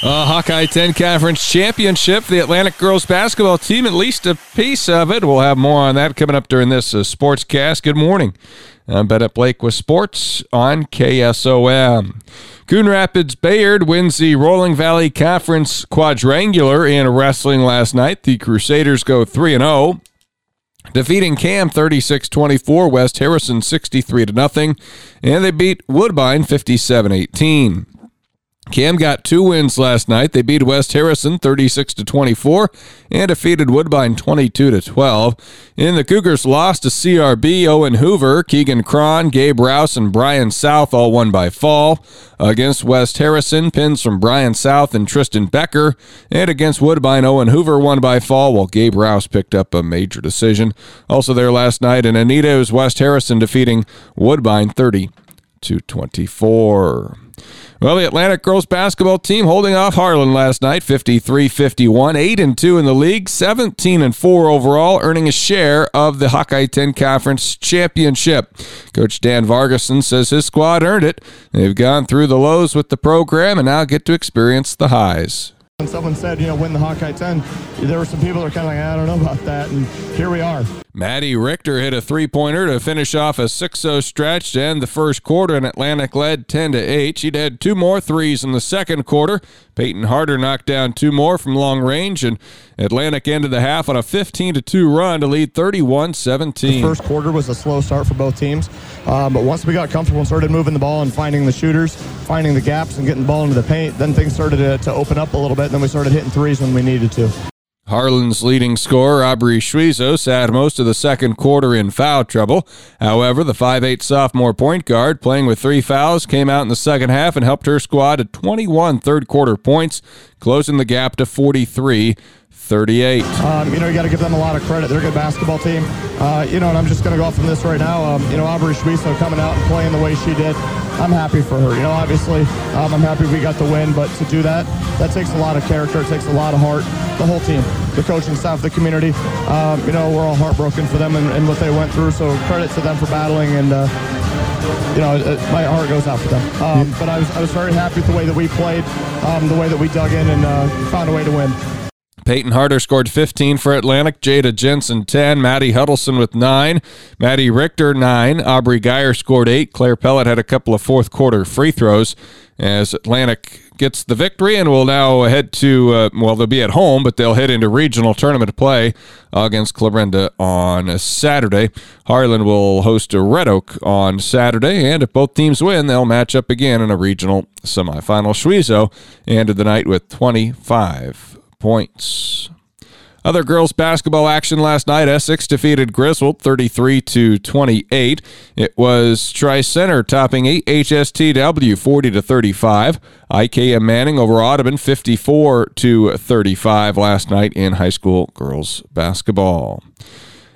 Uh, Hawkeye 10 Conference Championship. The Atlantic girls basketball team, at least a piece of it. We'll have more on that coming up during this uh, sportscast. Good morning. I'm Bet Blake with sports on KSOM. Coon Rapids Bayard wins the Rolling Valley Conference quadrangular in wrestling last night. The Crusaders go 3 0 defeating Cam 36-24, West Harrison 63 to nothing, and they beat Woodbine 57-18. Cam got two wins last night. They beat West Harrison 36 to 24 and defeated Woodbine 22 to 12. In the Cougars lost to CRB, Owen Hoover, Keegan Cron, Gabe Rouse, and Brian South all won by fall. Against West Harrison, pins from Brian South and Tristan Becker. And against Woodbine, Owen Hoover won by fall, while Gabe Rouse picked up a major decision. Also there last night in Anita West Harrison defeating Woodbine 30 to 24. Well, the Atlantic girls basketball team holding off Harlan last night, 53-51, 8 and 2 in the league, 17 and 4 overall, earning a share of the Hawkeye 10 Conference Championship. Coach Dan Vargason says his squad earned it. They've gone through the lows with the program and now get to experience the highs. When someone said, you know, win the Hawkeye 10, there were some people that were kind of like, I don't know about that. And here we are. Maddie Richter hit a three pointer to finish off a 6 0 stretch to end the first quarter, and Atlantic led 10 to 8. She'd had two more threes in the second quarter. Peyton Harder knocked down two more from long range, and Atlantic ended the half on a 15 to 2 run to lead 31 17. The first quarter was a slow start for both teams, um, but once we got comfortable and started moving the ball and finding the shooters, finding the gaps, and getting the ball into the paint, then things started to, to open up a little bit, and then we started hitting threes when we needed to. Harlan's leading scorer, Aubrey Schwiezo, sat most of the second quarter in foul trouble. However, the 5'8 sophomore point guard, playing with three fouls, came out in the second half and helped her squad to 21 third quarter points, closing the gap to 43 38. Um, you know, you got to give them a lot of credit. They're a good basketball team. Uh, you know, and I'm just going to go off from this right now. Um, you know, Aubrey Schwieso coming out and playing the way she did. I'm happy for her. You know, obviously, um, I'm happy we got the win, but to do that, that takes a lot of character. It takes a lot of heart. The whole team, the coaching staff, the community. Um, you know, we're all heartbroken for them and, and, what they went through. So credit to them for battling and. Uh, you know, it, my heart goes out for them. Um, but I was, I was very happy with the way that we played, um, the way that we dug in and uh, found a way to win. Peyton Harder scored 15 for Atlantic. Jada Jensen 10. Maddie Huddleston with 9. Maddie Richter 9. Aubrey Geyer scored 8. Claire Pellet had a couple of fourth quarter free throws as Atlantic gets the victory and will now head to, uh, well, they'll be at home, but they'll head into regional tournament play against Clarinda on Saturday. Harlan will host a Red Oak on Saturday, and if both teams win, they'll match up again in a regional semifinal. Schwiezo ended the night with 25 points. Other girls basketball action last night. Essex defeated Griswold 33 to 28. It was Tri Center topping HSTW 40 to 35. IKM Manning over Audubon 54 to 35 last night in high school girls basketball.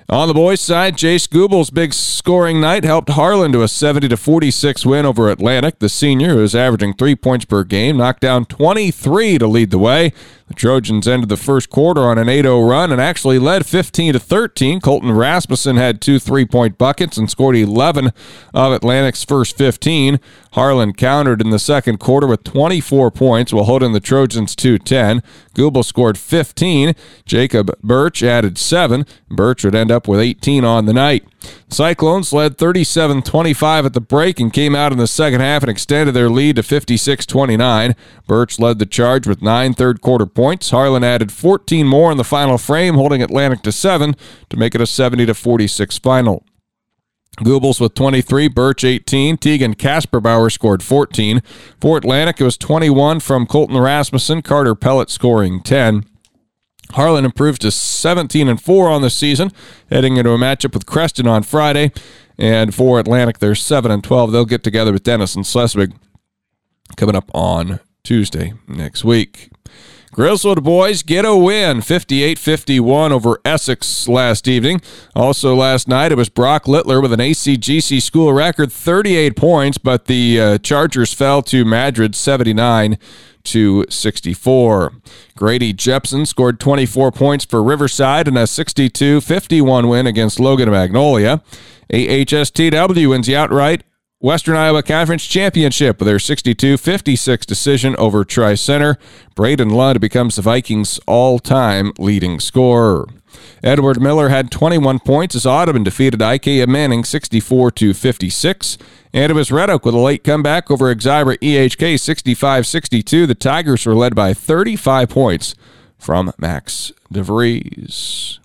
On the boys' side, Jace Gooble's big scoring night helped Harlan to a 70 to 46 win over Atlantic. The senior, who is averaging three points per game, knocked down 23 to lead the way. The Trojans ended the first quarter on an 8-0 run and actually led 15 to 13. Colton Rasmussen had two three-point buckets and scored 11 of Atlantic's first 15. Harlan countered in the second quarter with 24 points while holding the Trojans to 10. Gooble scored 15. Jacob Birch added 7. Birch would end up with 18 on the night. Cyclones led 37 25 at the break and came out in the second half and extended their lead to 56 29. Birch led the charge with nine third quarter points. Harlan added 14 more in the final frame, holding Atlantic to 7 to make it a 70 46 final. Goobles with 23, Birch 18, Tegan Kasperbauer scored 14. For Atlantic, it was 21 from Colton Rasmussen, Carter Pellet scoring 10. Harlan improves to 17 and 4 on the season, heading into a matchup with Creston on Friday. And for Atlantic, they're 7 and 12. They'll get together with Denison-Schleswig coming up on Tuesday next week. Griswold boys get a win 58 51 over Essex last evening. Also, last night it was Brock Littler with an ACGC school record 38 points, but the uh, Chargers fell to Madrid 79 to 64. Grady Jepson scored 24 points for Riverside in a 62 51 win against Logan Magnolia. AHSTW wins the outright Western Iowa Conference Championship with their 62 56 decision over Tri Center. Braden Lund becomes the Vikings' all time leading scorer. Edward Miller had 21 points as Audubon defeated IKM Manning 64 56. And it was Red Oak with a late comeback over Exira EHK 65 62. The Tigers were led by 35 points from Max DeVries.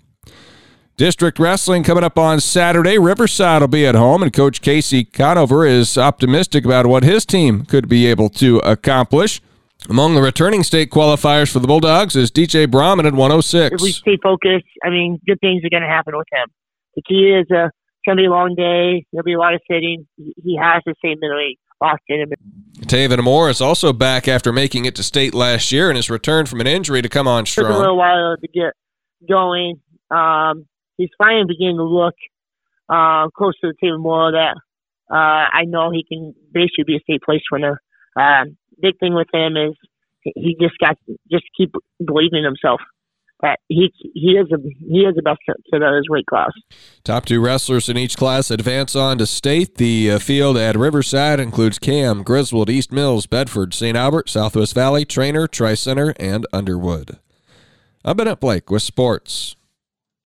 District Wrestling coming up on Saturday. Riverside will be at home, and Coach Casey Conover is optimistic about what his team could be able to accomplish. Among the returning state qualifiers for the Bulldogs is DJ Brahman at 106. If we stay focused, I mean, good things are going to happen with him. The key is uh, it's going to be a long day. There'll be a lot of sitting. He has the same mentally lost in him. Taven Moore is also back after making it to state last year and has returned from an injury to come on strong. Took a little while to get going. Um, he's finally beginning to look uh, close to the table more that uh, I know he can basically be a state place winner. Uh, big thing with him is he just got just keep believing in himself. That he he is a he is the best of his weight class. Top two wrestlers in each class advance on to state. The uh, field at Riverside includes Cam, Griswold, East Mills, Bedford, St. Albert, Southwest Valley, Treynor, Tri Center, and Underwood. I've been at Blake with sports.